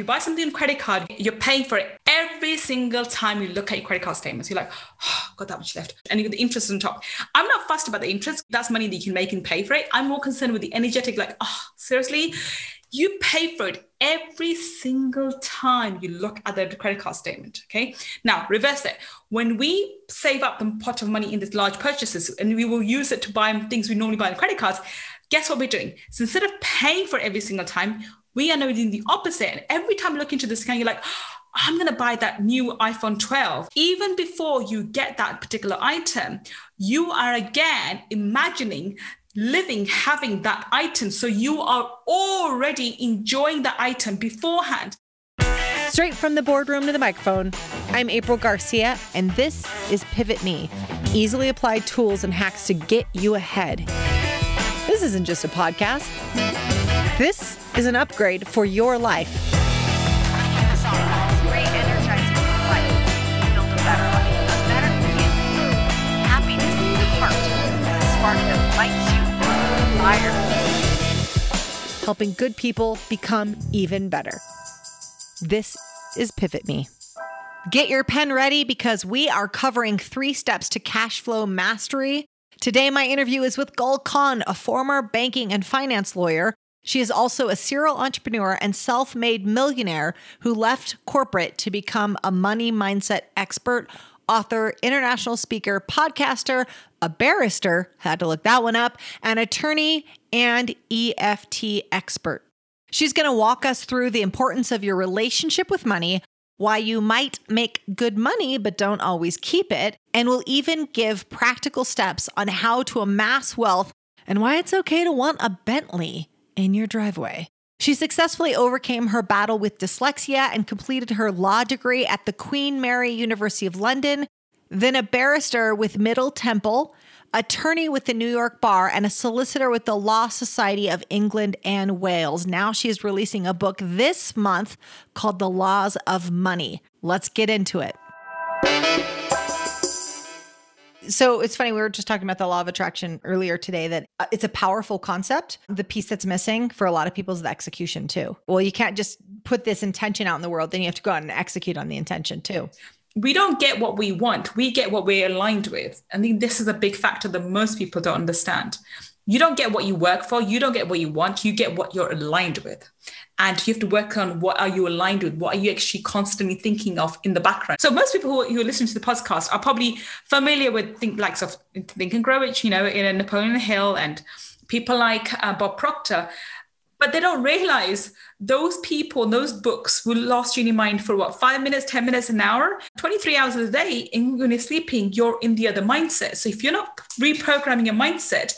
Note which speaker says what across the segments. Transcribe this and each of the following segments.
Speaker 1: you buy something on credit card, you're paying for it every single time you look at your credit card statements. You're like, oh, got that much left. And you get the interest on top. I'm not fussed about the interest. That's money that you can make and pay for it. I'm more concerned with the energetic, like, oh, seriously? You pay for it every single time you look at the credit card statement. Okay. Now, reverse it. When we save up the pot of money in these large purchases and we will use it to buy things we normally buy on credit cards, guess what we're doing? So instead of paying for every single time, we are now doing the opposite. And every time you look into this account, you're like, ah, I'm going to buy that new iPhone 12. Even before you get that particular item, you are again imagining living having that item. So you are already enjoying the item beforehand.
Speaker 2: Straight from the boardroom to the microphone, I'm April Garcia, and this is Pivot Me easily applied tools and hacks to get you ahead. This isn't just a podcast, this is an upgrade for your life. Helping good people become even better. This is Pivot Me. Get your pen ready because we are covering three steps to cash flow mastery. Today, my interview is with Gul Khan, a former banking and finance lawyer. She is also a serial entrepreneur and self made millionaire who left corporate to become a money mindset expert author, international speaker, podcaster, a barrister, had to look that one up, an attorney, and EFT expert. She's going to walk us through the importance of your relationship with money, why you might make good money but don't always keep it, and will even give practical steps on how to amass wealth and why it's okay to want a Bentley in your driveway. She successfully overcame her battle with dyslexia and completed her law degree at the Queen Mary University of London, then a barrister with Middle Temple, attorney with the New York Bar, and a solicitor with the Law Society of England and Wales. Now she is releasing a book this month called The Laws of Money. Let's get into it. So it's funny, we were just talking about the law of attraction earlier today that uh, it's a powerful concept. The piece that's missing for a lot of people is the execution too. Well, you can't just put this intention out in the world, then you have to go out and execute on the intention too.
Speaker 1: We don't get what we want, we get what we're aligned with. I think this is a big factor that most people don't understand you don't get what you work for. You don't get what you want. You get what you're aligned with. And you have to work on what are you aligned with? What are you actually constantly thinking of in the background? So most people who, are listening to the podcast are probably familiar with think likes of think and grow rich you know in a napoleon hill and people like uh, bob proctor. But they don't realize those people those books will last you in your mind for what five minutes 10 minutes an hour? 23 hours a day and when you're sleeping you're in the other mindset. So if you're not reprogramming your mindset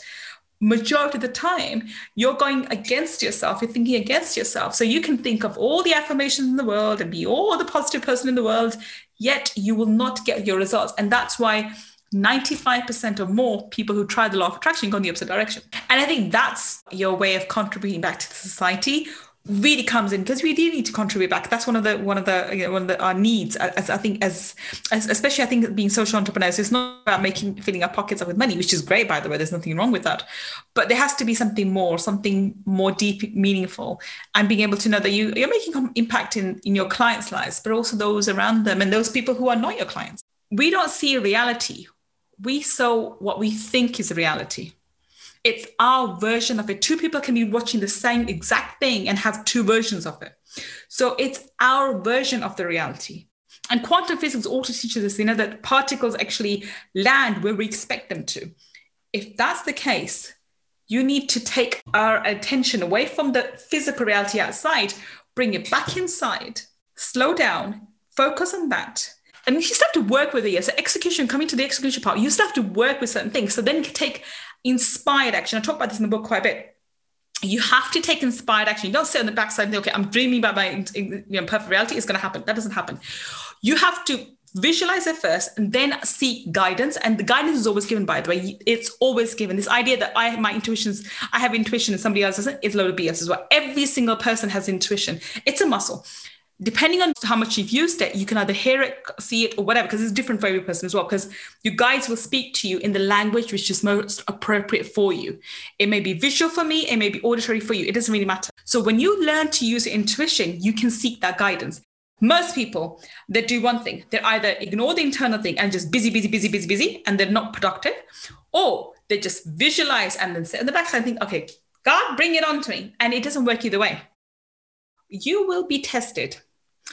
Speaker 1: majority of the time you're going against yourself. You're thinking against yourself. So you can think of all the affirmations in the world and be all the positive person in the world yet you will not get your results. And that's why 95% or more people who try the law of attraction go in the opposite direction. And i think that's your way of contributing back to society really comes in because we do need to contribute back. That's one of the one of the you know, one of the, our needs. As I think as, as especially I think being social entrepreneurs, it's not about making filling our pockets up with money, which is great by the way. There's nothing wrong with that, but there has to be something more, something more deep, meaningful, and being able to know that you you're making impact in in your clients' lives, but also those around them and those people who are not your clients. We don't see reality. We saw what we think is reality it's our version of it. Two people can be watching the same exact thing and have two versions of it. So it's our version of the reality. And quantum physics also teaches us, you know, that particles actually land where we expect them to. If that's the case, you need to take our attention away from the physical reality outside, bring it back inside, slow down, focus on that. And you still have to work with it. So execution, coming to the execution part, you still have to work with certain things. So then you take inspired action. I talk about this in the book quite a bit. You have to take inspired action. You don't sit on the backside and think, okay, I'm dreaming about my you know, perfect reality. It's going to happen. That doesn't happen. You have to visualize it first and then seek guidance and the guidance is always given by the way it's always given this idea that i my intuitions i have intuition and somebody else doesn't is a load of bs as well every single person has intuition it's a muscle depending on how much you've used it, you can either hear it, see it, or whatever, because it's different for every person as well. Because your guides will speak to you in the language which is most appropriate for you. It may be visual for me, it may be auditory for you. It doesn't really matter. So when you learn to use intuition, you can seek that guidance. Most people that do one thing, they either ignore the internal thing and just busy, busy, busy, busy, busy, and they're not productive, or they just visualize and then sit in the backside and think, okay, God, bring it on to me. And it doesn't work either way. You will be tested.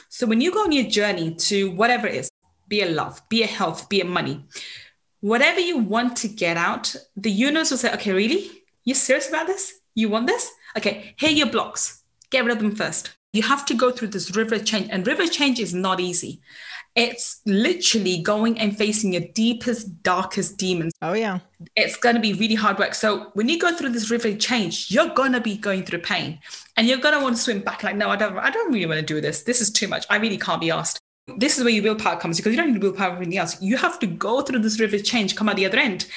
Speaker 1: So when you go on your journey to whatever it is, be a love, be a health, be a money, whatever you want to get out, the universe will say, okay, really? You serious about this? You want this? Okay, here are your blocks. Get rid of them first. You have to go through this river change, and river change is not easy. It's literally going and facing your deepest, darkest demons.
Speaker 2: Oh, yeah.
Speaker 1: It's going to be really hard work. So, when you go through this river change, you're going to be going through pain and you're going to want to swim back like, no, I don't, I don't really want to do this. This is too much. I really can't be asked. This is where your willpower comes because you don't need willpower for anything else. You have to go through this river change, come out the other end.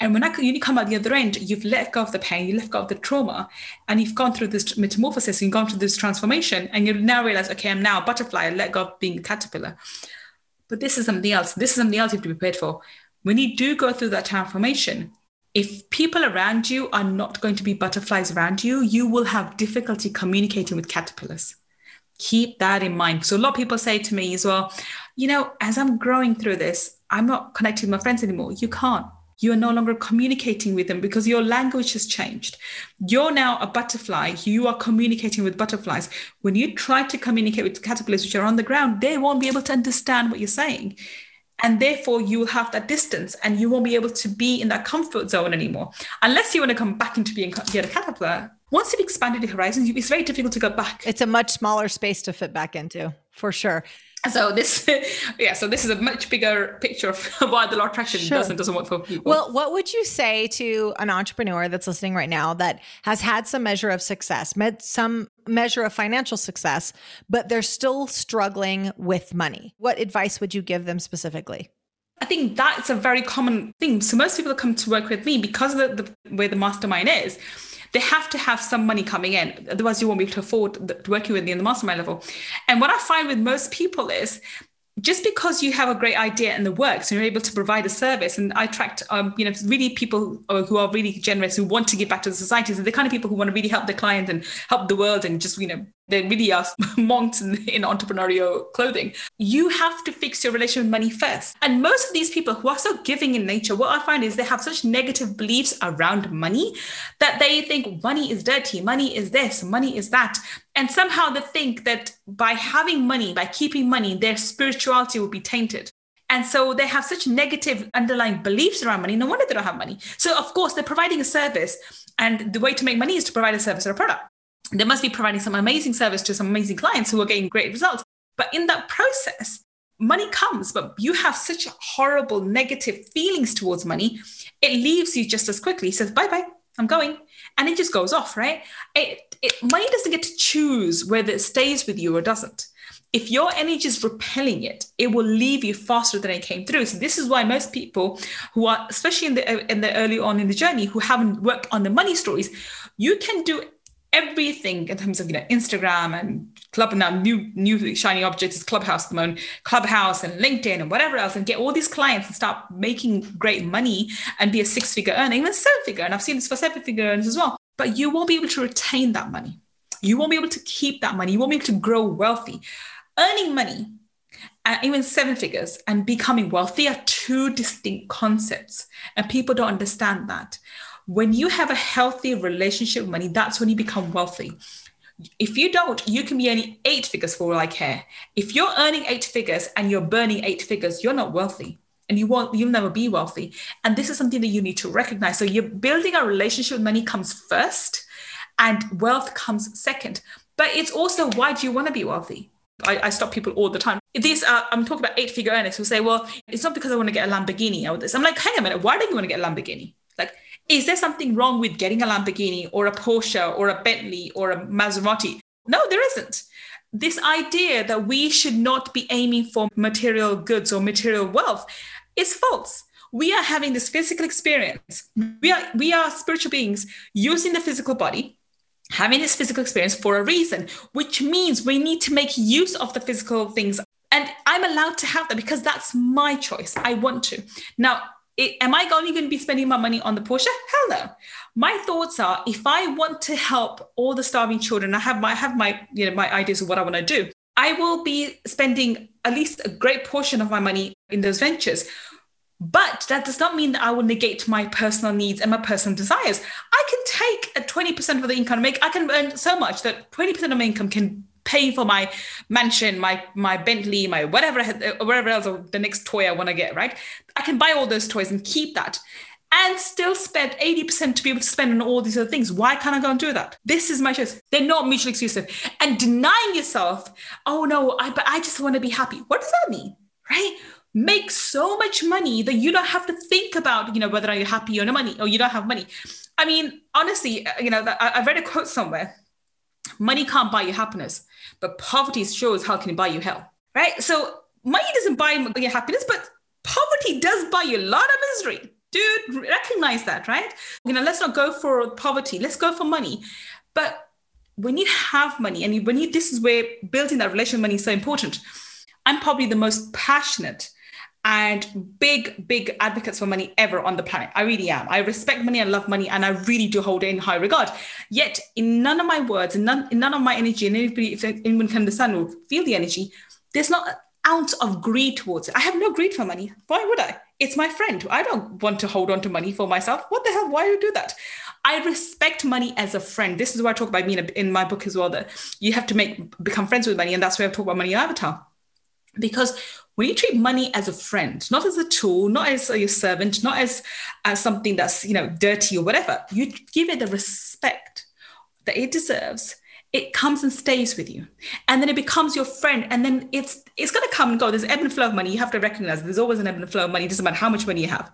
Speaker 1: And when I, you come out the other end, you've let go of the pain, you let go of the trauma, and you've gone through this metamorphosis, you've gone through this transformation, and you now realize, okay, I'm now a butterfly, I let go of being a caterpillar. But this is something else. This is something else you have to be prepared for. When you do go through that transformation, if people around you are not going to be butterflies around you, you will have difficulty communicating with caterpillars. Keep that in mind. So a lot of people say to me as well, you know, as I'm growing through this, I'm not connecting with my friends anymore. You can't you are no longer communicating with them because your language has changed. You're now a butterfly. You are communicating with butterflies. When you try to communicate with caterpillars, which are on the ground, they won't be able to understand what you're saying. And therefore, you will have that distance and you won't be able to be in that comfort zone anymore. Unless you want to come back into being a caterpillar. Once you've expanded your horizons, it's very difficult to go back.
Speaker 2: It's a much smaller space to fit back into, for sure
Speaker 1: so this yeah so this is a much bigger picture of why the law of attraction sure. doesn't doesn't work for people
Speaker 2: well what would you say to an entrepreneur that's listening right now that has had some measure of success met some measure of financial success but they're still struggling with money what advice would you give them specifically
Speaker 1: I think that's a very common thing. So most people come to work with me because of the, the way the mastermind is they have to have some money coming in. Otherwise, you won't be able to afford to working with me in the mastermind level. And what I find with most people is just because you have a great idea and the works and you're able to provide a service and i attract um, you know really people who are really generous who want to give back to the society so the kind of people who want to really help the client and help the world and just you know they really are monks in, in entrepreneurial clothing you have to fix your relation with money first and most of these people who are so giving in nature what i find is they have such negative beliefs around money that they think money is dirty money is this money is that and somehow they think that by having money, by keeping money, their spirituality will be tainted. And so they have such negative underlying beliefs around money. No wonder they don't have money. So, of course, they're providing a service. And the way to make money is to provide a service or a product. They must be providing some amazing service to some amazing clients who are getting great results. But in that process, money comes, but you have such horrible negative feelings towards money, it leaves you just as quickly. It says, bye bye, I'm going. And it just goes off, right? It it, money doesn't get to choose whether it stays with you or doesn't. If your energy is repelling it, it will leave you faster than it came through. So this is why most people who are, especially in the in the early on in the journey, who haven't worked on the money stories, you can do everything in terms of you know Instagram and club now new new shiny objects is Clubhouse the moment, Clubhouse and LinkedIn and whatever else, and get all these clients and start making great money and be a six figure earner, even seven figure. And I've seen this for seven figure earners as well but you won't be able to retain that money. You won't be able to keep that money. You won't be able to grow wealthy. Earning money, uh, even seven figures, and becoming wealthy are two distinct concepts. And people don't understand that. When you have a healthy relationship with money, that's when you become wealthy. If you don't, you can be earning eight figures for all I care. If you're earning eight figures and you're burning eight figures, you're not wealthy and you won't you'll never be wealthy and this is something that you need to recognize so you're building a relationship with money comes first and wealth comes second but it's also why do you want to be wealthy I, I stop people all the time. These are, I'm talking about eight figure earners who say, well, it's not because I want to get a Lamborghini or this. I'm like, hang a minute, why don't you want to get a Lamborghini? Like, is there something wrong with getting a Lamborghini or a Porsche or a Bentley or a Maserati? No, there isn't. This idea that we should not be aiming for material goods or material wealth is false. We are having this physical experience. We are we are spiritual beings using the physical body having this physical experience for a reason, which means we need to make use of the physical things. And I'm allowed to have that because that's my choice. I want to. Now, it, am I only going to be spending my money on the Porsche? Hell no. My thoughts are if I want to help all the starving children, I have my have my you know my ideas of what I want to do. I will be spending at least a great portion of my money in those ventures. But that does not mean that I will negate my personal needs and my personal desires. I can take a 20% of the income I make. I can earn so much that 20% of my income can pay for my mansion, my my Bentley, my whatever, whatever else, or the next toy I want to get, right? I can buy all those toys and keep that and still spend 80% to be able to spend on all these other things. Why can't I go and do that? This is my choice. They're not mutually exclusive. And denying yourself, oh no, I but I just want to be happy. What does that mean? Right? make so much money that you don't have to think about, you know, whether you're happy or no money or you don't have money. I mean, honestly, uh, you know, I, read a quote somewhere: "Money can't buy you happiness, but poverty shows how can it buy you hell." Right? So money doesn't buy your happiness, but poverty does buy you a lot of misery. Dude, recognize that, right? You know, let's not go for poverty. Let's go for money. But when you have money, and when you, this is where building that relationship money is so important. I'm probably the most passionate and big, big advocates for money ever on the planet. I really am. I respect money, I love money, and I really do hold it in high regard. Yet, in none of my words, in none, in none of my energy, and anybody, if anyone can understand or feel the energy, there's not an ounce of greed towards it. I have no greed for money. Why would I? It's my friend. I don't want to hold on to money for myself. What the hell? Why do you do that? I respect money as a friend. This is why I talk about me in, in my book as well. That you have to make become friends with money, and that's why I talk about money avatar because when you treat money as a friend, not as a tool, not as a servant, not as, as something that's you know dirty or whatever, you give it the respect that it deserves. It comes and stays with you, and then it becomes your friend. And then it's it's going to come and go. There's ebb and flow of money. You have to recognize there's always an ebb and flow of money. It doesn't matter how much money you have.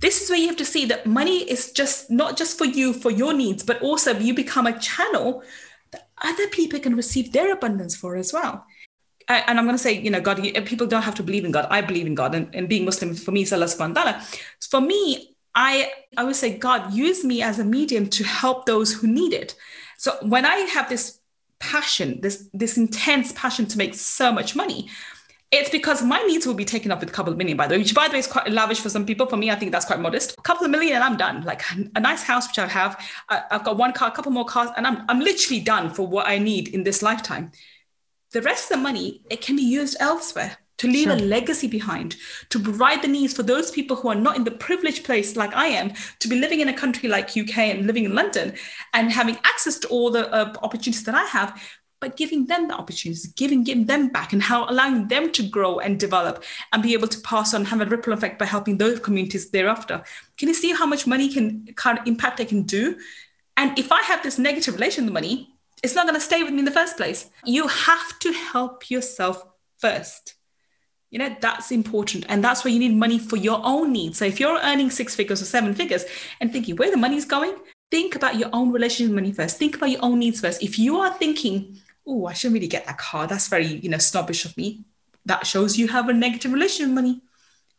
Speaker 1: This is where you have to see that money is just not just for you for your needs, but also you become a channel that other people can receive their abundance for as well and I'm going to say, you know, God, people don't have to believe in God. I believe in God. And, and being Muslim for me is Allah subhanahu wa ta'ala. For me, I, I would say, God, use me as a medium to help those who need it. So when I have this passion, this, this intense passion to make so much money, it's because my needs will be taken up with a couple of million, by the way, which by the way is quite lavish for some people. For me, I think that's quite modest. A couple of million and I'm done. Like a nice house, which I have. I've got one car, a couple more cars, and I'm, I'm literally done for what I need in this lifetime the rest of the money it can be used elsewhere to leave sure. a legacy behind to provide the needs for those people who are not in the privileged place like i am to be living in a country like uk and living in london and having access to all the uh, opportunities that i have but giving them the opportunities giving, giving them back and how allowing them to grow and develop and be able to pass on have a ripple effect by helping those communities thereafter can you see how much money can kind of impact they can do and if i have this negative relation with money it's not going to stay with me in the first place. You have to help yourself first. You know, that's important. And that's why you need money for your own needs. So if you're earning six figures or seven figures and thinking where the money's going, think about your own relationship with money first. Think about your own needs first. If you are thinking, oh, I shouldn't really get that car, that's very, you know, snobbish of me, that shows you have a negative relationship with money,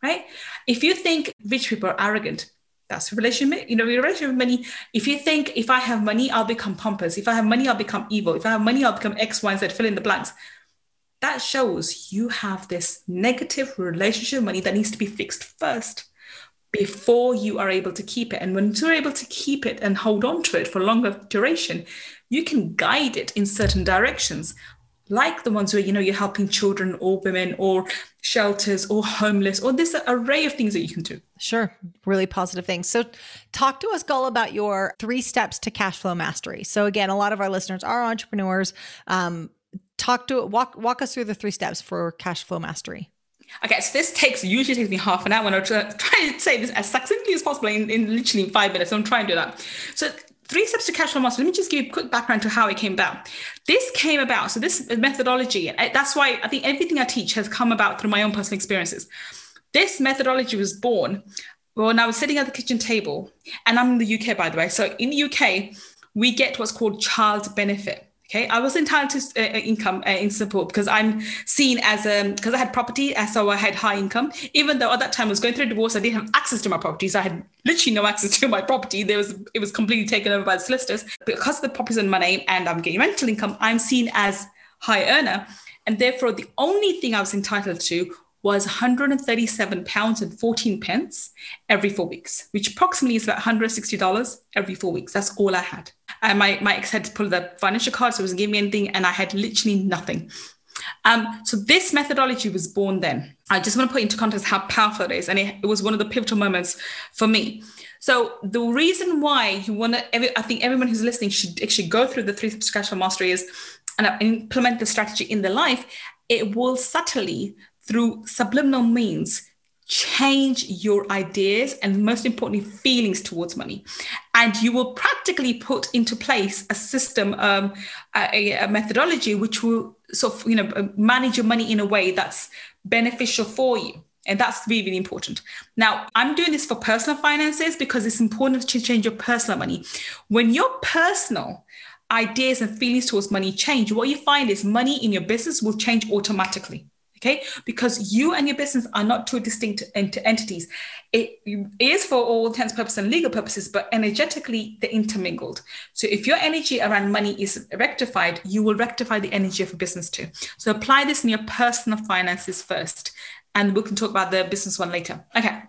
Speaker 1: right? If you think rich people are arrogant, that's a relationship you know relationship with money. If you think if i have money i'll become pompous. If i have money i'll become evil. If i have money i'll become x y and z fill in the blanks. That shows you have this negative relationship with money that needs to be fixed first before you are able to keep it. And when you're able to keep it and hold on to it for longer duration you can guide it in certain directions like the ones where you know you're helping children or women or shelters or homeless or this array of things that you can do.
Speaker 2: Sure. Really positive things. So talk to us Gul about your three steps to cash flow mastery. So again a lot of our listeners are entrepreneurs. Um, talk to walk walk us through the three steps for cash flow mastery.
Speaker 1: Okay, so this takes usually takes me half an hour, and trying to try and say this as succinctly as possible in, in literally five minutes. I'm trying to do that. So three steps to cash flow mastery. Let me just give you a quick background to how it came about. This came about, so this methodology, eh, that's why I think everything I teach has come about through my own personal experiences. This methodology was born when I was sitting at the kitchen table, and I'm in the UK, by the way. So in the UK, we get what's called child benefit. Okay, I was entitled to uh, uh, income uh, in support because I'm seen as a um, because I had property, uh, so I had high income. Even though at that time I was going through a divorce, I didn't have access to my property, so I had literally no access to my property. There was it was completely taken over by the solicitors. Because the property's in my name and I'm getting rental income, I'm seen as high earner, and therefore the only thing I was entitled to was 137 pounds and 14 pence every four weeks, which approximately is about $160 every four weeks. That's all I had. And my, my ex had to pull the financial card, so it wasn't giving me anything, and I had literally nothing. Um, so this methodology was born then. I just want to put into context how powerful it is, and it, it was one of the pivotal moments for me. So the reason why you want to, I think everyone who's listening should actually go through the three steps to cash flow mastery is and implement the strategy in their life. It will subtly through subliminal means change your ideas and most importantly feelings towards money and you will practically put into place a system um, a, a, methodology which will sort of you know uh, manage your money in a way that's beneficial for you and that's really, really important. Now, I'm doing this for personal finances because it's important to change your personal money. When your personal ideas and feelings towards money change, what you find is money in your business will change automatically okay? Because you and your business are not two distinct ent- entities. It is for all intents, purposes, and legal purposes, but energetically they're intermingled. So if your energy around money is rectified, you will rectify the energy of a business too. So apply this in your personal finances first, and we can talk about the business one later. Okay.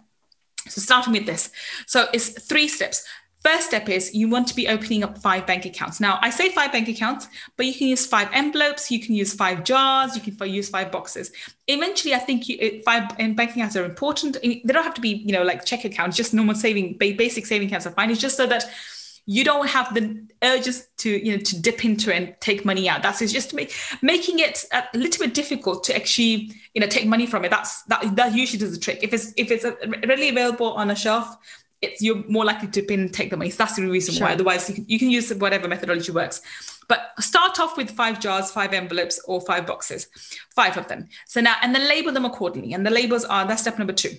Speaker 1: So starting with this. So it's three steps. First step is you want to be opening up five bank accounts. Now, I say five bank accounts, but you can use five envelopes, you can use five jars, you can use five boxes. Eventually, I think you, five um, bank accounts are important. They don't have to be, you know, like check accounts, just normal saving, basic saving accounts are fine. It's just so that you don't have the urges to you know to dip into and take money out that's just make, making it a little bit difficult to actually you know take money from it that's that that usually does the trick if it's if it's readily available on a shelf it's you're more likely to pin take the money. So that's the reason sure. why. Otherwise, you can, you can use whatever methodology works. But start off with five jars, five envelopes, or five boxes, five of them. So now, and then label them accordingly. And the labels are that's step number two.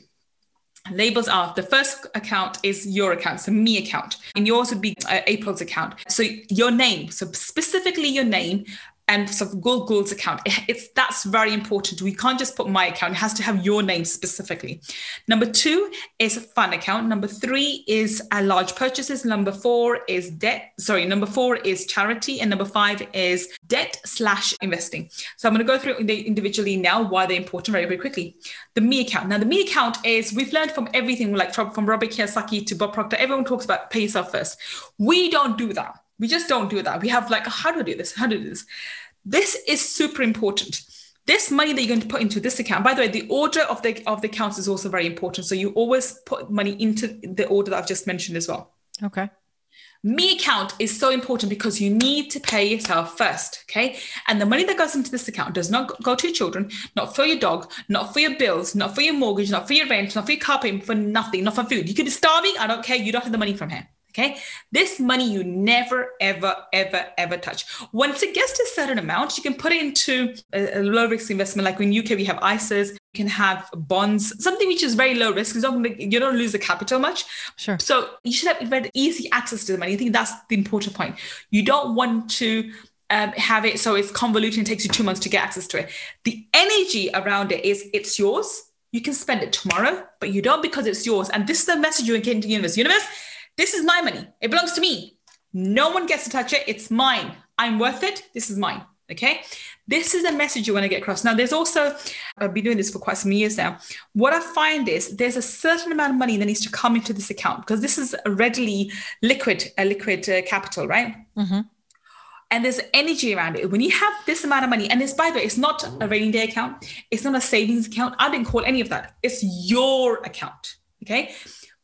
Speaker 1: Labels are the first account is your account, so me account, and yours would be uh, April's account. So your name, so specifically your name, and of Google's account. It's that's very important. We can't just put my account; it has to have your name specifically. Number two is fun account. Number three is a large purchases. Number four is debt. Sorry, number four is charity, and number five is debt slash investing. So I'm going to go through individually now why they're important very very quickly. The me account. Now the me account is we've learned from everything like from, from Robert Kiyosaki to Bob Proctor. Everyone talks about pay yourself first. We don't do that we just don't do that. We have like, how do I do this? How do I do this? This is super important. This money that you're going to put into this account, by the way, the order of the of the accounts is also very important. So you always put money into the order that I've just mentioned as well.
Speaker 2: Okay.
Speaker 1: Me account is so important because you need to pay yourself first, okay? And the money that goes into this account does not go to your children, not for your dog, not for your bills, not for your mortgage, not for your rent, not for your car payment, for nothing, not for food. You could be starving. I don't care. You don't have the money from here. Okay. This money you never, ever, ever, ever touch. Once it gets to a certain amount, you can put it into a, a low risk investment. Like in UK, we have ISAs, you can have bonds, something which is very low risk. You don't, you don't lose the capital much.
Speaker 2: Sure.
Speaker 1: So you should have very easy access to the money. I think that's the important point. You don't want to um, have it so it's convoluted and takes you two months to get access to it. The energy around it is it's yours. You can spend it tomorrow, but you don't because it's yours. And this is the message you're getting to the universe. Universe, this is my money. It belongs to me. No one gets to touch it. It's mine. I'm worth it. This is mine. Okay. This is a message you want to get across. Now, there's also, I've been doing this for quite some years now. What I find is there's a certain amount of money that needs to come into this account because this is a readily liquid, a liquid uh, capital, right? Mm-hmm. And there's energy around it. When you have this amount of money, and it's by the way, it's not a rainy day account, it's not a savings account. I didn't call any of that. It's your account. Okay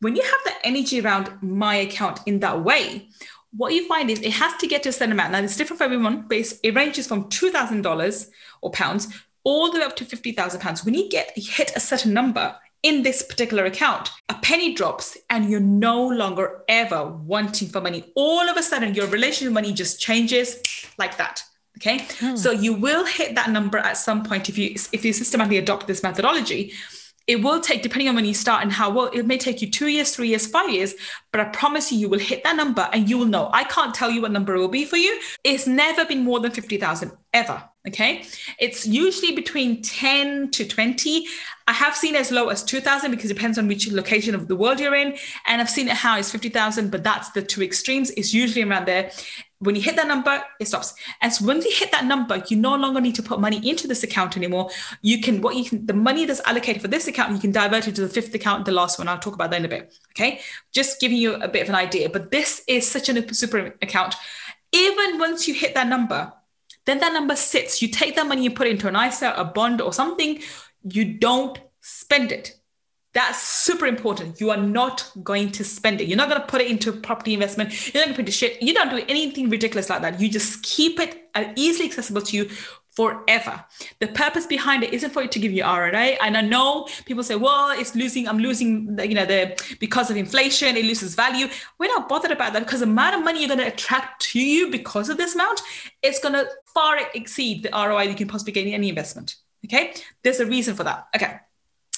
Speaker 1: when you have the energy around my account in that way, what you find is it has to get to a certain amount. Now, it's different for everyone, but it ranges from $2,000 or pounds all the way up to 50,000 pounds. When you get hit a certain number in this particular account, a penny drops and you're no longer ever wanting for money. All of a sudden, your relationship with money just changes like that. Okay. Hmm. So you will hit that number at some point if you if you systematically adopt this methodology it will take, depending on when you start and how well, it may take you two years, three years, five years, but I promise you, you will hit that number and you will know. I can't tell you what number it will be for you. It's never been more than 50,000 ever. Okay. It's usually between 10 to 20. I have seen as low as 2,000 because it depends on which location of the world you're in. And I've seen it high as 50,000, but that's the two extremes. It's usually around there. When you hit that number, it stops. And so you hit that number, you no longer need to put money into this account anymore. You can, what you can, the money that's allocated for this account, you can divert it to the fifth account, the last one. I'll talk about that in a bit. Okay. Just giving you a bit of an idea. But this is such a super account. Even once you hit that number, then that number sits. You take that money, you put it into an ISA, a bond, or something. You don't spend it. That's super important. You are not going to spend it. You're not going to put it into property investment. You're not going to put it shit. You don't do anything ridiculous like that. You just keep it uh, easily accessible to you forever. The purpose behind it isn't for it to give you RRA. And I know people say, well, it's losing, I'm losing, you know, the because of inflation, it loses value. We're not bothered about that because the amount of money you're going to attract to you because of this amount, it's going to far exceed the ROI you can possibly get in any investment. Okay. There's a reason for that. Okay.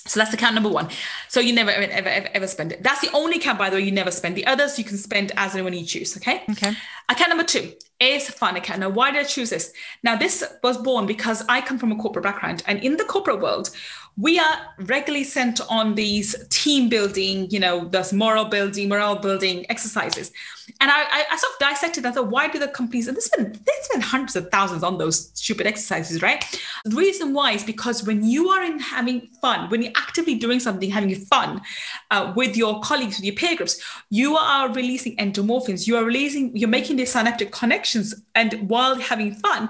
Speaker 1: So that's account number one. So you never, ever, ever, ever spend it. That's the only account, by the way, you never spend. The others you can spend as and when you choose. Okay.
Speaker 2: Okay.
Speaker 1: Account number two is fun account. Now, why did I choose this? Now, this was born because I come from a corporate background, and in the corporate world, we are regularly sent on these team building, you know, those moral building, morale building exercises. And I, I, I sort of dissected. that. So why do the companies? And they spend they spend hundreds of thousands on those stupid exercises, right? The reason why is because when you are in having fun, when you're actively doing something, having fun uh, with your colleagues, with your peer groups, you are releasing endorphins. You are releasing. You're making these synaptic connections, and while having fun,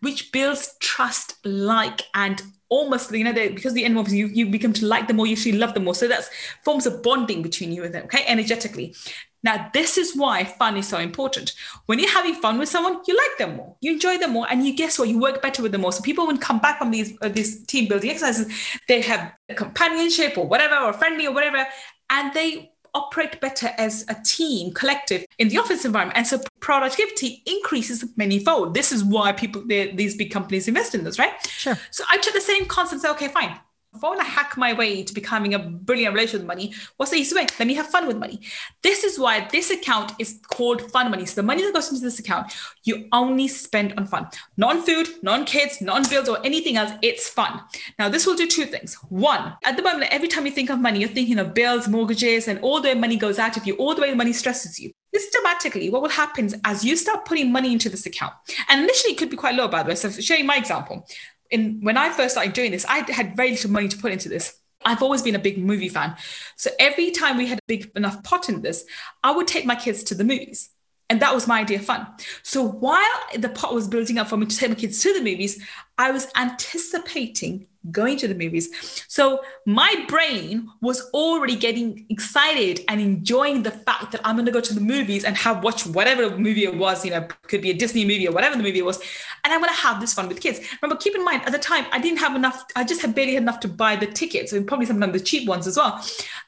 Speaker 1: which builds trust, like, and almost you know they, because the endorphins you, you become to like them more you actually love them more. So that's forms of bonding between you and them okay energetically. Now this is why fun is so important. When you're having fun with someone you like them more you enjoy them more and you guess what you work better with them more. So people when come back on these uh, these team building exercises they have companionship or whatever or friendly or whatever and they operate better as a team, collective in the office environment. And so productivity increases many-fold. This is why people, these big companies invest in this, right?
Speaker 2: Sure.
Speaker 1: So I took the same concept and said, okay, fine. If I want to hack my way to becoming a brilliant relation with money, what's the easy way? Let me have fun with money. This is why this account is called fun money. So the money that goes into this account, you only spend on fun, not on food, not on kids, not on bills or anything else. It's fun. Now, this will do two things. One, at the moment, every time you think of money, you're thinking of bills, mortgages, and all the way money goes out of you, all the way money stresses you systematically, what will happen is as you start putting money into this account, and initially it could be quite low, by the way. So, showing my example, in when I first started doing this, I had very little money to put into this. I've always been a big movie fan. So every time we had a big enough pot in this, I would take my kids to the movies. And that was my idea of fun. So while the pot was building up for me to take my kids to the movies, I was anticipating going to the movies. So my brain was already getting excited and enjoying the fact that I'm going to go to the movies and have watch whatever movie it was, you know, could be a Disney movie or whatever the movie was. And I'm going to have this fun with kids. Remember, keep in mind at the time, I didn't have enough. I just had barely enough to buy the tickets and probably some sometimes the cheap ones as well.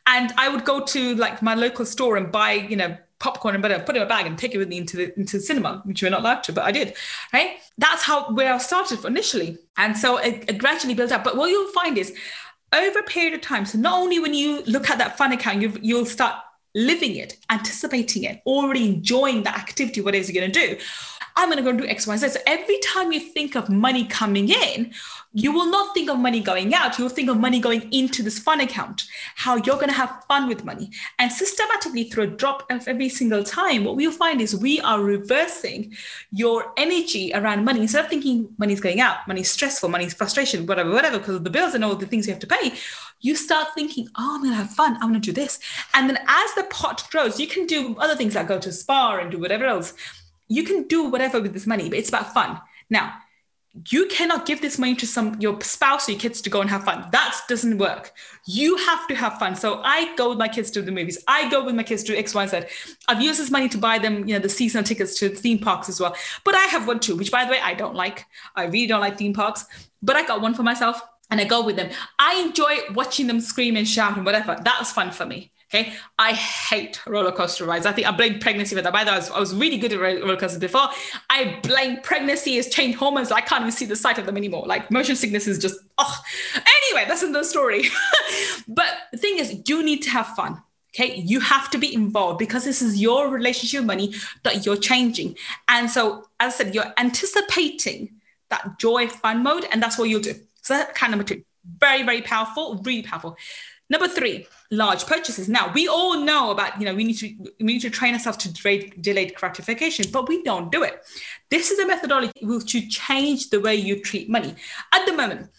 Speaker 1: And I would go to like my local store and buy, you know, popcorn and butter, put it in a bag and take it with me into the into the cinema, which we're not allowed to, but I did. Right? That's how where I started initially. And so it, it gradually built up. But what you'll find is over a period of time, so not only when you look at that fun account, you you'll start living it, anticipating it, already enjoying the activity, what it is you're going to do. I'm going to go do X, Y, Z. So every time you think of money coming in, you will not think of money going out. You'll think of money going into this fun account, how you're going to have fun with money. And systematically, through a drop of every single time, what we'll find is we are reversing your energy around money. Instead of thinking money's going out, money's stressful, money's frustration, whatever, whatever, because of the bills and all the things you have to pay, you start thinking, oh, I'm going to have fun. I'm going to do this. And then as the pot grows, you can do other things like go to spa and do whatever else. You can do whatever with this money, but it's about fun. Now, you cannot give this money to some your spouse or your kids to go and have fun. That doesn't work. You have to have fun. So I go with my kids to the movies. I go with my kids to X, Y, Z. I've used this money to buy them, you know, the seasonal tickets to theme parks as well. But I have one too, which by the way, I don't like. I really don't like theme parks. But I got one for myself and I go with them. I enjoy watching them scream and shout and whatever. That was fun for me. Okay, I hate roller coaster rides. I think I blame pregnancy for that. By the way, I was, I was really good at roller coasters before. I blame pregnancy has changed hormones. I can't even see the sight of them anymore. Like motion sickness is just oh. Anyway, that's another story. but the thing is, you need to have fun. Okay, you have to be involved because this is your relationship money that you're changing. And so, as I said, you're anticipating that joy fun mode, and that's what you'll do. So that's kind of number two. Very, very powerful, really powerful. Number three, large purchases. Now we all know about, you know, we need to we need to train ourselves to delay, delayed gratification, but we don't do it. This is a methodology which to change the way you treat money. At the moment,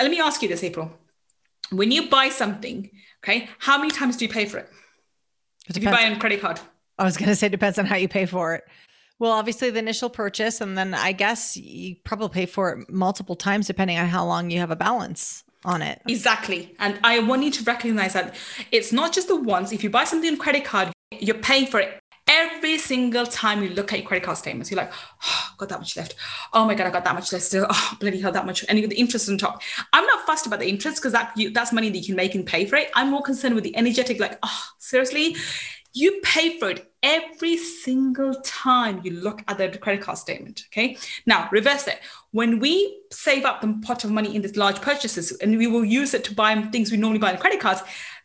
Speaker 1: let me ask you this, April. When you buy something, okay, how many times do you pay for it? it if you buy on credit card.
Speaker 2: I was going to say it depends on how you pay for it. Well, obviously the initial purchase, and then I guess you probably pay for it multiple times depending on how long you have a balance on it.
Speaker 1: Exactly. And I want you to recognize that it's not just the once. If you buy something on credit card, you're paying for it every single time you look at your credit card statements. You're like, oh, got that much left. Oh my God, I got that much left still. Oh, bloody hell, that much. And the interest on top. I'm not fussed about the interest because that that's money that you can make and pay for it. I'm more concerned with the energetic, like, oh, seriously? You pay for it every single time you look at the credit card statement. Okay. Now, reverse it. When we save up the pot of money in these large purchases and we will use it to buy things we normally buy on credit cards,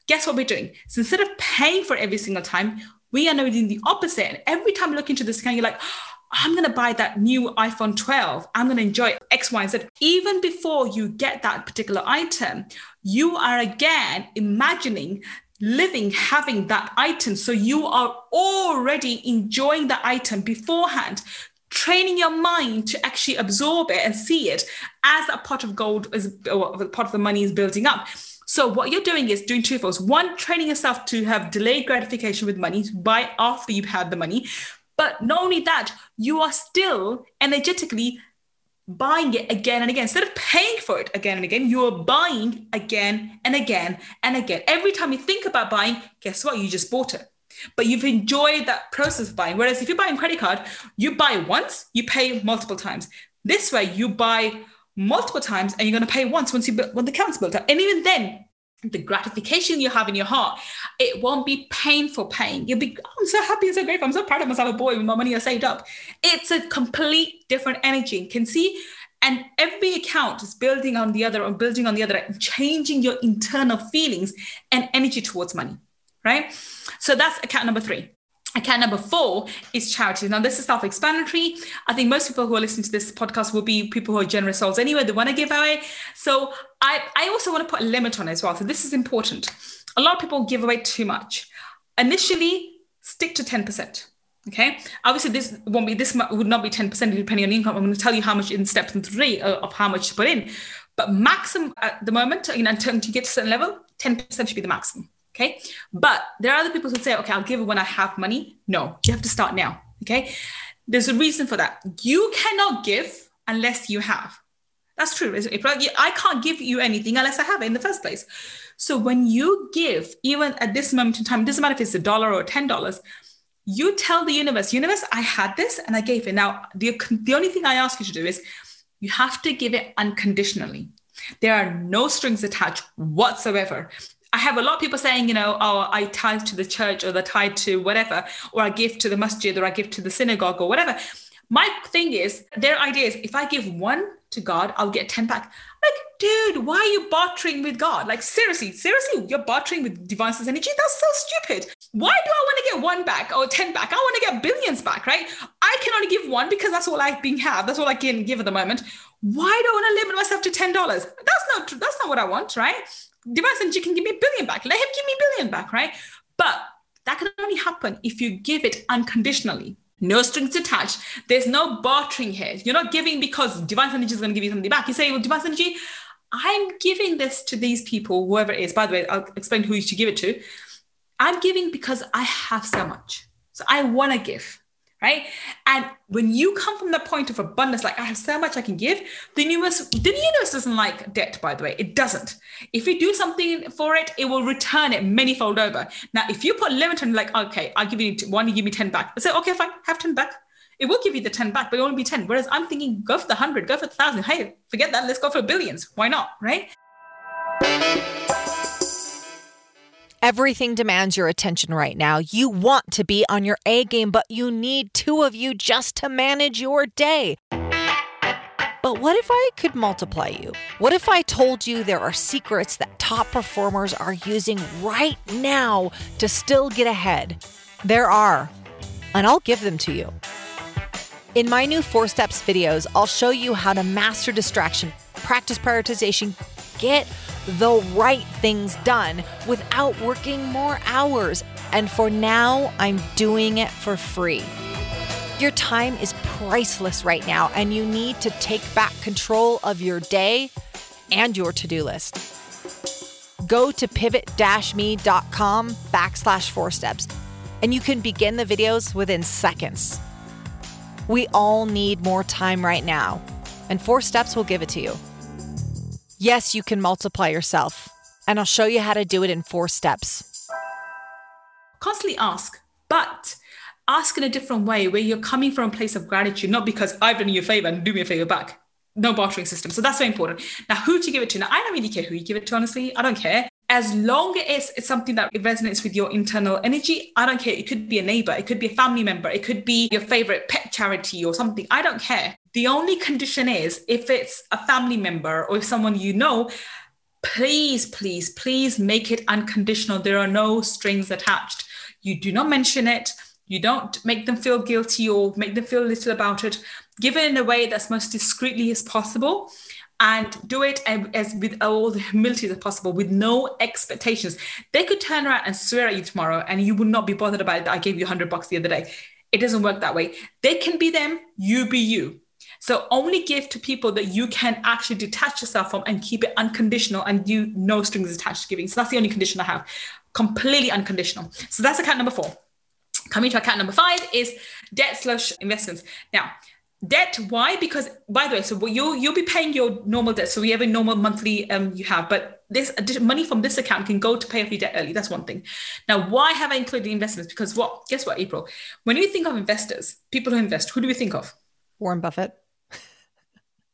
Speaker 1: guess what we're doing? So instead of paying for every single time, we are now doing the opposite. And every time you look into this account, you're like, oh, I'm going to buy that new iPhone 12. I'm going to enjoy X, Y, and Z. Even before you get that particular item, you are again imagining living having that item. So you are already enjoying the item beforehand, training your mind to actually absorb it and see it as a pot of gold is or the pot of the money is building up. So what you're doing is doing two things. One, training yourself to have delayed gratification with money, to buy after you've had the money. But not only that, you are still energetically buying it again and again. Instead of paying for it again and again, you're buying again and again and again. Every time you think about buying, guess what? You just bought it. But you've enjoyed that process of buying. Whereas if you buy on credit card, you buy once, you pay multiple times. This way, you buy multiple times and you're going to pay once once you when the account's built up. And even then, the gratification you have in your heart, it won't be painful pain. You'll be, oh, I'm so happy and so grateful. I'm so proud of myself, a boy, with my money I saved up. It's a complete different energy. You can see, and every account is building on the other, or building on the other, changing your internal feelings and energy towards money, right? So that's account number three. Account number four is charity. Now, this is self explanatory. I think most people who are listening to this podcast will be people who are generous souls anyway. They want to give away. So, I, I also want to put a limit on as well. So, this is important. A lot of people give away too much. Initially, stick to 10%. Okay. Obviously, this won't be, this would not be 10% depending on income. I'm going to tell you how much in step three of how much to put in. But maximum at the moment, you know, until you get to a certain level, 10% should be the maximum. Okay. But there are other people who say, okay, I'll give it when I have money. No, you have to start now. Okay. There's a reason for that. You cannot give unless you have. That's true. I can't give you anything unless I have it in the first place. So when you give, even at this moment in time, it doesn't matter if it's a dollar or ten dollars, you tell the universe, universe, I had this and I gave it. Now, the, the only thing I ask you to do is you have to give it unconditionally. There are no strings attached whatsoever. I have a lot of people saying, you know, oh, I tithe to the church or the tithe to whatever, or I give to the masjid or I give to the synagogue or whatever. My thing is, their idea is if I give one to God, I'll get 10 back. Like, dude, why are you bartering with God? Like, seriously, seriously, you're bartering with divine energy? That's so stupid. Why do I want to get one back or 10 back? I want to get billions back, right? I can only give one because that's all I being have. That's all I can give at the moment. Why do I want to limit myself to $10? That's not that's not what I want, right? Divine energy can give me a billion back. Let him give me a billion back, right? But that can only happen if you give it unconditionally. No strings attached. There's no bartering here. You're not giving because divine energy is going to give you something back. You say, well, divine energy, I'm giving this to these people, whoever it is. By the way, I'll explain who you should give it to. I'm giving because I have so much. So I want to give right? And when you come from the point of abundance, like I have so much I can give, the universe, the universe doesn't like debt, by the way. It doesn't. If you do something for it, it will return it many-fold over. Now, if you put limit on like, okay, I'll give you one, you give me 10 back. I say, okay, fine, have 10 back. It will give you the 10 back, but it won't be 10. Whereas I'm thinking, go for the 100, go for the 1,000. Hey, forget that. Let's go for billions. Why not? Right?
Speaker 2: Everything demands your attention right now. You want to be on your A game, but you need two of you just to manage your day. But what if I could multiply you? What if I told you there are secrets that top performers are using right now to still get ahead? There are, and I'll give them to you. In my new Four Steps videos, I'll show you how to master distraction, practice prioritization, get the right things done without working more hours. And for now, I'm doing it for free. Your time is priceless right now, and you need to take back control of your day and your to do list. Go to pivot me.com backslash four steps, and you can begin the videos within seconds. We all need more time right now, and Four Steps will give it to you. Yes, you can multiply yourself, and I'll show you how to do it in four steps.
Speaker 1: Constantly ask, but ask in a different way where you're coming from a place of gratitude, not because I've done you a favor and do me a favor back. No bartering system. So that's very important. Now, who to give it to? Now, I don't really care who you give it to, honestly. I don't care. As long as it's something that resonates with your internal energy, I don't care. It could be a neighbor, it could be a family member, it could be your favorite pet charity or something. I don't care. The only condition is if it's a family member or if someone you know, please, please, please make it unconditional. There are no strings attached. You do not mention it. You don't make them feel guilty or make them feel little about it. Give it in a way that's most discreetly as possible and do it as with all the humility as possible with no expectations. They could turn around and swear at you tomorrow and you would not be bothered about it. I gave you 100 bucks the other day. It doesn't work that way. They can be them, you be you. So only give to people that you can actually detach yourself from and keep it unconditional and you no strings attached to giving. So that's the only condition I have. Completely unconditional. So that's account number four. Coming to account number five is debt slash investments. Now, debt why? Because by the way so you'll you'll be paying your normal debt so we have a normal monthly um you have but this money from this account can go to pay off your debt early that's one thing. Now why have i included investments? Because what guess what april? When we think of investors people who invest who do we think of?
Speaker 2: Warren buffett.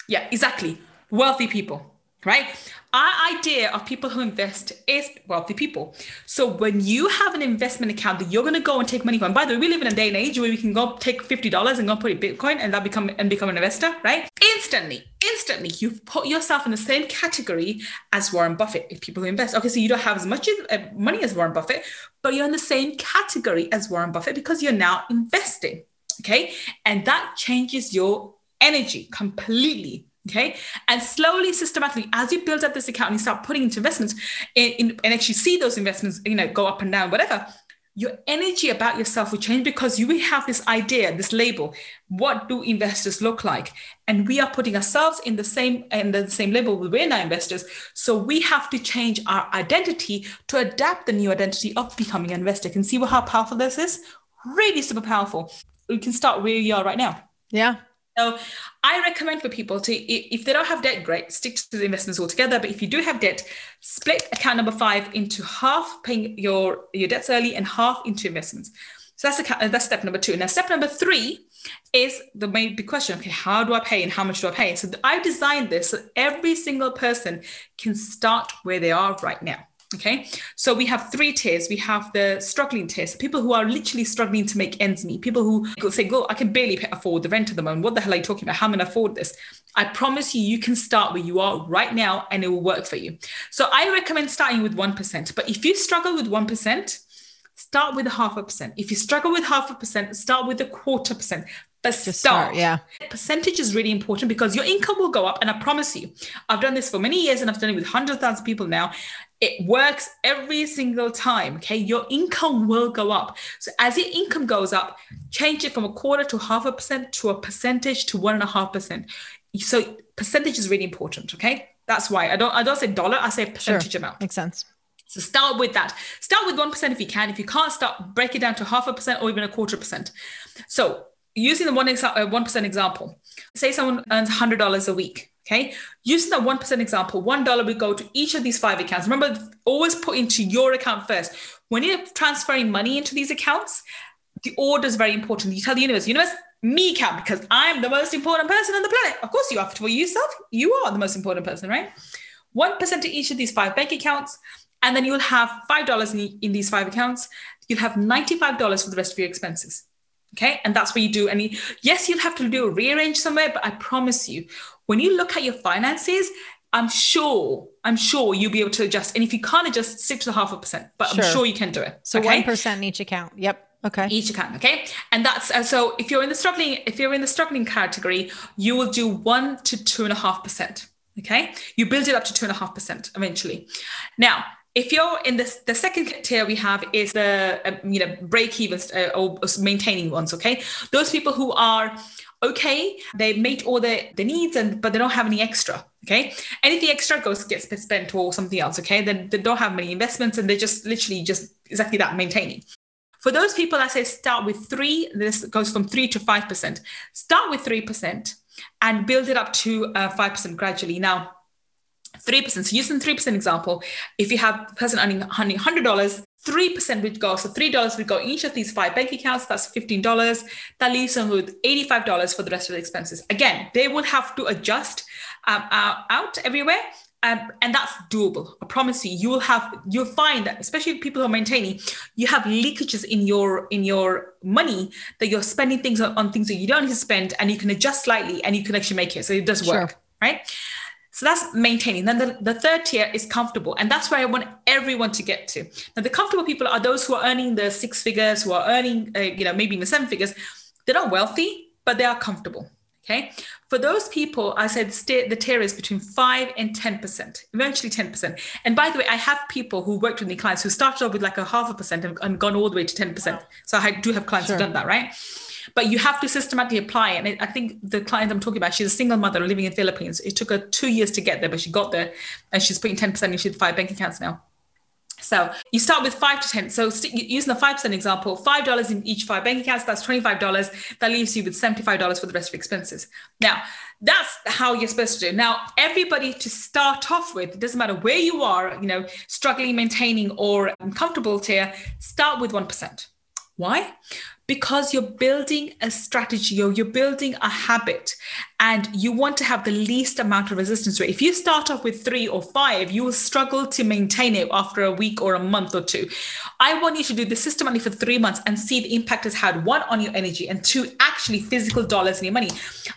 Speaker 1: Yeah, exactly. Wealthy people, right? Our idea of people who invest is wealthy people. So when you have an investment account that you're going to go and take money from, by the way, we live in a day and age where we can go take fifty dollars and go put it Bitcoin and that become and become an investor, right? Instantly, instantly, you've put yourself in the same category as Warren Buffett. If people who invest, okay, so you don't have as much uh, money as Warren Buffett, but you're in the same category as Warren Buffett because you're now investing, okay, and that changes your energy completely. Okay. And slowly, systematically, as you build up this account and you start putting into investments in, in, and actually see those investments, you know, go up and down, whatever, your energy about yourself will change because you will have this idea, this label. What do investors look like? And we are putting ourselves in the same in the same label we're now investors. So we have to change our identity to adapt the new identity of becoming an investor. Can see how powerful this is? Really super powerful. We can start where you are right now.
Speaker 2: Yeah,
Speaker 1: so I recommend for people to, if they don't have debt, great, stick to the investments altogether. But if you do have debt, split account number five into half paying your, your debts early and half into investments. So that's, account, uh, that's step number two. Now, step number three is the main big question. Okay, how do I pay and how much do I pay? So I've designed this so every single person can start where they are right now. Okay, so we have three tiers. We have the struggling tiers, people who are literally struggling to make ends meet, people who say, "Go, I can barely afford the rent at the moment. What the hell are you talking about? How am I afford this?" I promise you, you can start where you are right now, and it will work for you. So I recommend starting with one percent. But if you struggle with one percent, start with half a percent. If you struggle with half a percent, start with a quarter percent. But Just start. start.
Speaker 2: Yeah.
Speaker 1: Percentage is really important because your income will go up. And I promise you, I've done this for many years and I've done it with hundreds of thousands of people now. It works every single time. Okay. Your income will go up. So as your income goes up, change it from a quarter to half a percent to a percentage to one and a half percent. So percentage is really important. Okay. That's why I don't I don't say dollar, I say percentage
Speaker 2: sure.
Speaker 1: amount.
Speaker 2: Makes sense.
Speaker 1: So start with that. Start with 1% if you can. If you can't start, break it down to half a percent or even a quarter percent. So using the one exa- uh, 1% example, say someone earns $100 a week. Okay. Using that 1% example, $1 will go to each of these five accounts. Remember, always put into your account first. When you're transferring money into these accounts, the order is very important. You tell the universe, universe, me account because I'm the most important person on the planet. Of course, you to for yourself. You are the most important person, right? 1% to each of these five bank accounts And then you'll have $5 in, in these five accounts. You'll have $95 for the rest of your expenses. Okay. And that's what you do. And yes, you'll have to do a rearrange somewhere, but I promise you, when you look at your finances, I'm sure, I'm sure you'll be able to adjust. And if you can't adjust, stick to the half a percent, but sure. I'm sure you can do it.
Speaker 2: So one okay? in each account. Yep. Okay.
Speaker 1: Each account. Okay. And that's uh, so if you're in the struggling, if you're in the struggling category, you will do one to two and a half percent. Okay. You build it up to two and a half percent eventually. Now, if you're in the, the second tier we have is the uh, you know break even uh, or maintaining ones okay? Those people who are okay they meet all the, the needs and but they don't have any extra okay? Anything extra goes gets spent or something else okay? Then they don't have many investments and they just literally just exactly that maintaining. For those people i say start with three this goes from three to five percent. Start with three percent and build it up to uh, five percent gradually. Now 3%. So using 3% example, if you have a person earning $100, 3% would go. So $3 would go in each of these five bank accounts. That's $15. That leaves them with $85 for the rest of the expenses. Again, they will have to adjust um, uh, out everywhere. Um, and that's doable. I promise you, you will have, you'll find that, especially people who are maintaining, you have leakages in your in your money that you're spending things on, on things that you don't need to spend, and you can adjust slightly, and you can actually make it. So it does work, sure. right? So that's maintaining. Then the, the third tier is comfortable. And that's where I want everyone to get to. Now, the comfortable people are those who are earning the six figures, who are earning, uh, you know, maybe in the seven figures. They're not wealthy, but they are comfortable. Okay. For those people, I said the tier is between five and 10%, eventually 10%. And by the way, I have people who worked with me, clients who started off with like a half a percent and, and gone all the way to 10%. Wow. So I do have clients sure. who've done that, right? But you have to systematically apply. And I think the client I'm talking about, she's a single mother living in Philippines. It took her two years to get there, but she got there, and she's putting 10% into five bank accounts now. So you start with five to 10. So using the 5% example, $5 in each five bank accounts, that's $25. That leaves you with $75 for the rest of expenses. Now, that's how you're supposed to do. Now, everybody to start off with, it doesn't matter where you are, you know, struggling, maintaining, or um, comfortable tier, start with 1%. Why? Because you're building a strategy or you're building a habit and you want to have the least amount of resistance rate. If you start off with three or five, you will struggle to maintain it after a week or a month or two. I want you to do this systematically for three months and see the impact it's had one on your energy and two actually physical dollars in your money.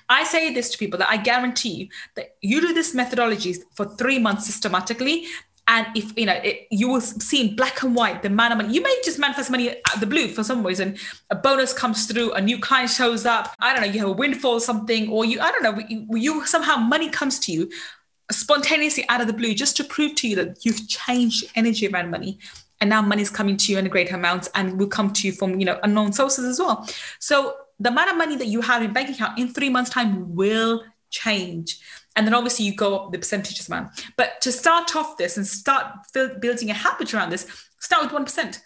Speaker 1: I say this to people that I guarantee you that you do this methodology for three months systematically and if you know it, you will see in black and white the amount of money. You may just manifest money out the blue for some reason. A bonus comes through a new client shows up. I don't know you have a windfall or something or you i don't know you, you somehow money comes to you spontaneously out of the blue just to prove to you that you've changed energy around money. And now money's coming to you in greater amounts and will come to you from you know unknown sources as well. So the amount of money that you have in bank account in three months time will change and then obviously you go up the percentages man. But to start off this and start building a habit around this start with 1%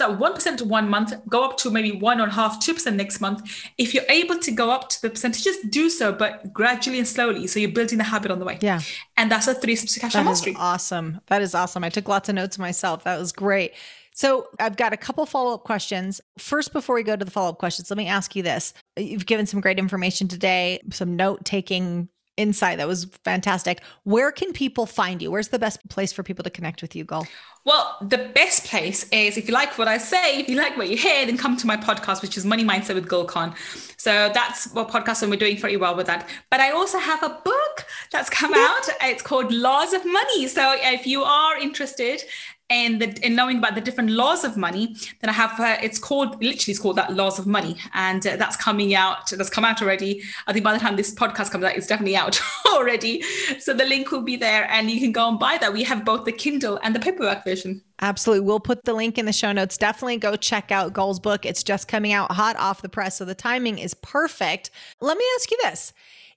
Speaker 1: so 1% to one month go up to maybe one and a half two percent next month. If you're able to go up to the percentages do so but gradually and slowly. So you're building the habit on the way.
Speaker 2: Yeah.
Speaker 1: And that's a three steps to cash
Speaker 2: that
Speaker 1: mastery
Speaker 2: awesome. That is awesome. I took lots of notes myself. That was great. So I've got a couple follow up questions. First, before we go to the follow up questions, let me ask you this. You've given some great information today, some note taking insight. That was fantastic. Where can people find you? Where's the best place for people to connect with you, Gul?
Speaker 1: Well, the best place is if you like what I say, if you like what you hear, then come to my podcast, which is Money Mindset with Gul Khan. So that's what podcast, and we're doing pretty well with that. But I also have a book that's come out. It's called Laws of Money. So if you are interested and the, in knowing about the different laws of money then i have uh, it's called literally it's called that laws of money and uh, that's coming out that's come out already i think by the time this podcast comes out it's definitely out already so the link will be there and you can go and buy that we have both the kindle and the paperback version
Speaker 2: Absolutely. We'll put the link in the show notes. Definitely go check out Gul's book. It's just coming out hot off the press. So the timing is perfect. Let me ask you this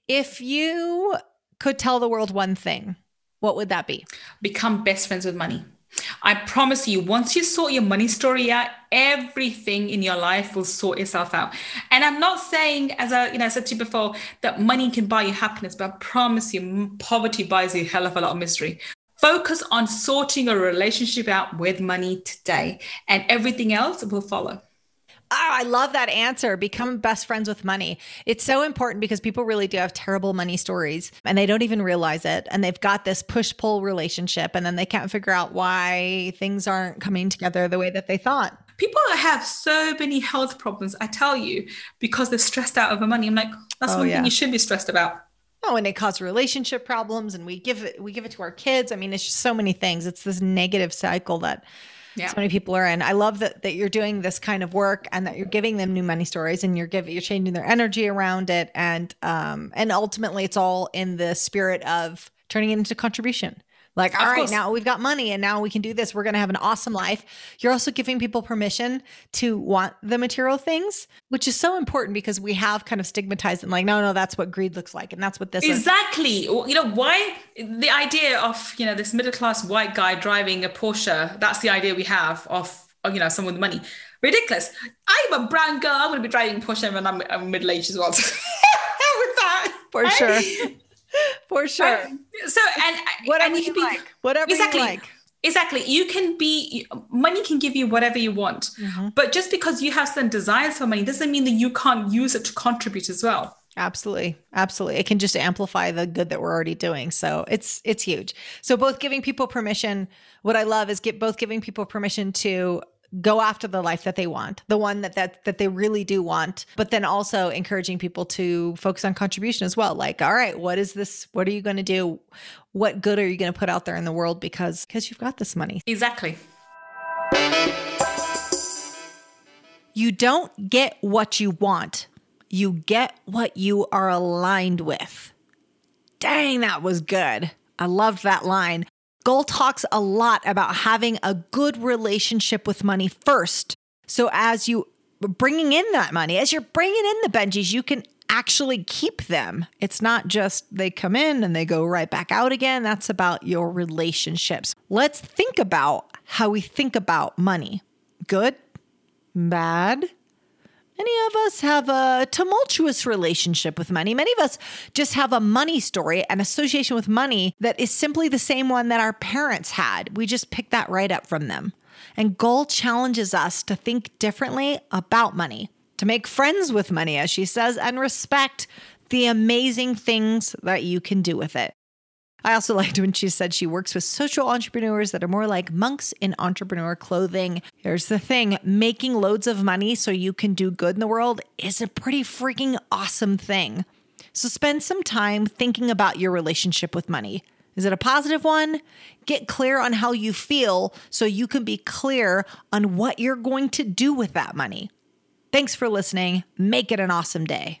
Speaker 2: if you could tell the world one thing, what would that be?
Speaker 1: Become best friends with money. I promise you, once you sort your money story out, everything in your life will sort itself out. And I'm not saying, as I you know I said to you before, that money can buy you happiness, but I promise you, poverty buys you a hell of a lot of misery. Focus on sorting a relationship out with money today, and everything else will follow.
Speaker 2: Oh, I love that answer. Become best friends with money. It's so important because people really do have terrible money stories and they don't even realize it. And they've got this push pull relationship and then they can't figure out why things aren't coming together the way that they thought.
Speaker 1: People have so many health problems, I tell you, because they're stressed out over money. I'm like, that's oh, one yeah. thing you should be stressed about.
Speaker 2: Oh, and it causes relationship problems, and we give it we give it to our kids. I mean, it's just so many things. It's this negative cycle that yeah. so many people are in. I love that that you're doing this kind of work and that you're giving them new money stories and you're giving you're changing their energy around it and um and ultimately it's all in the spirit of turning it into contribution. Like, all right, now we've got money and now we can do this. We're going to have an awesome life. You're also giving people permission to want the material things, which is so important because we have kind of stigmatized and like, no, no, that's what greed looks like. And that's what this
Speaker 1: exactly. Is. You know, why the idea of, you know, this middle class white guy driving a Porsche, that's the idea we have of, you know, someone with money. Ridiculous. I'm a brown girl. I'm going to be driving Porsche when I'm, I'm middle aged as well. with
Speaker 2: that. For sure. For sure.
Speaker 1: So and
Speaker 2: whatever
Speaker 1: and
Speaker 2: you, you be, like, whatever exactly. you like.
Speaker 1: Exactly. You can be money can give you whatever you want. Mm-hmm. But just because you have some desires for money doesn't mean that you can't use it to contribute as well.
Speaker 2: Absolutely. Absolutely. It can just amplify the good that we're already doing. So it's it's huge. So both giving people permission, what I love is get both giving people permission to go after the life that they want, the one that that that they really do want, but then also encouraging people to focus on contribution as well. Like, all right, what is this? What are you going to do? What good are you going to put out there in the world because because you've got this money?
Speaker 1: Exactly.
Speaker 2: You don't get what you want. You get what you are aligned with. Dang, that was good. I loved that line. Gul talks a lot about having a good relationship with money first. So as you bringing in that money, as you're bringing in the Benjis, you can actually keep them. It's not just they come in and they go right back out again. That's about your relationships. Let's think about how we think about money. Good, bad, Many of us have a tumultuous relationship with money. Many of us just have a money story, an association with money that is simply the same one that our parents had. We just picked that right up from them. And Gul challenges us to think differently about money, to make friends with money, as she says, and respect the amazing things that you can do with it. I also liked when she said she works with social entrepreneurs that are more like monks in entrepreneur clothing. Here's the thing making loads of money so you can do good in the world is a pretty freaking awesome thing. So spend some time thinking about your relationship with money. Is it a positive one? Get clear on how you feel so you can be clear on what you're going to do with that money. Thanks for listening. Make it an awesome day.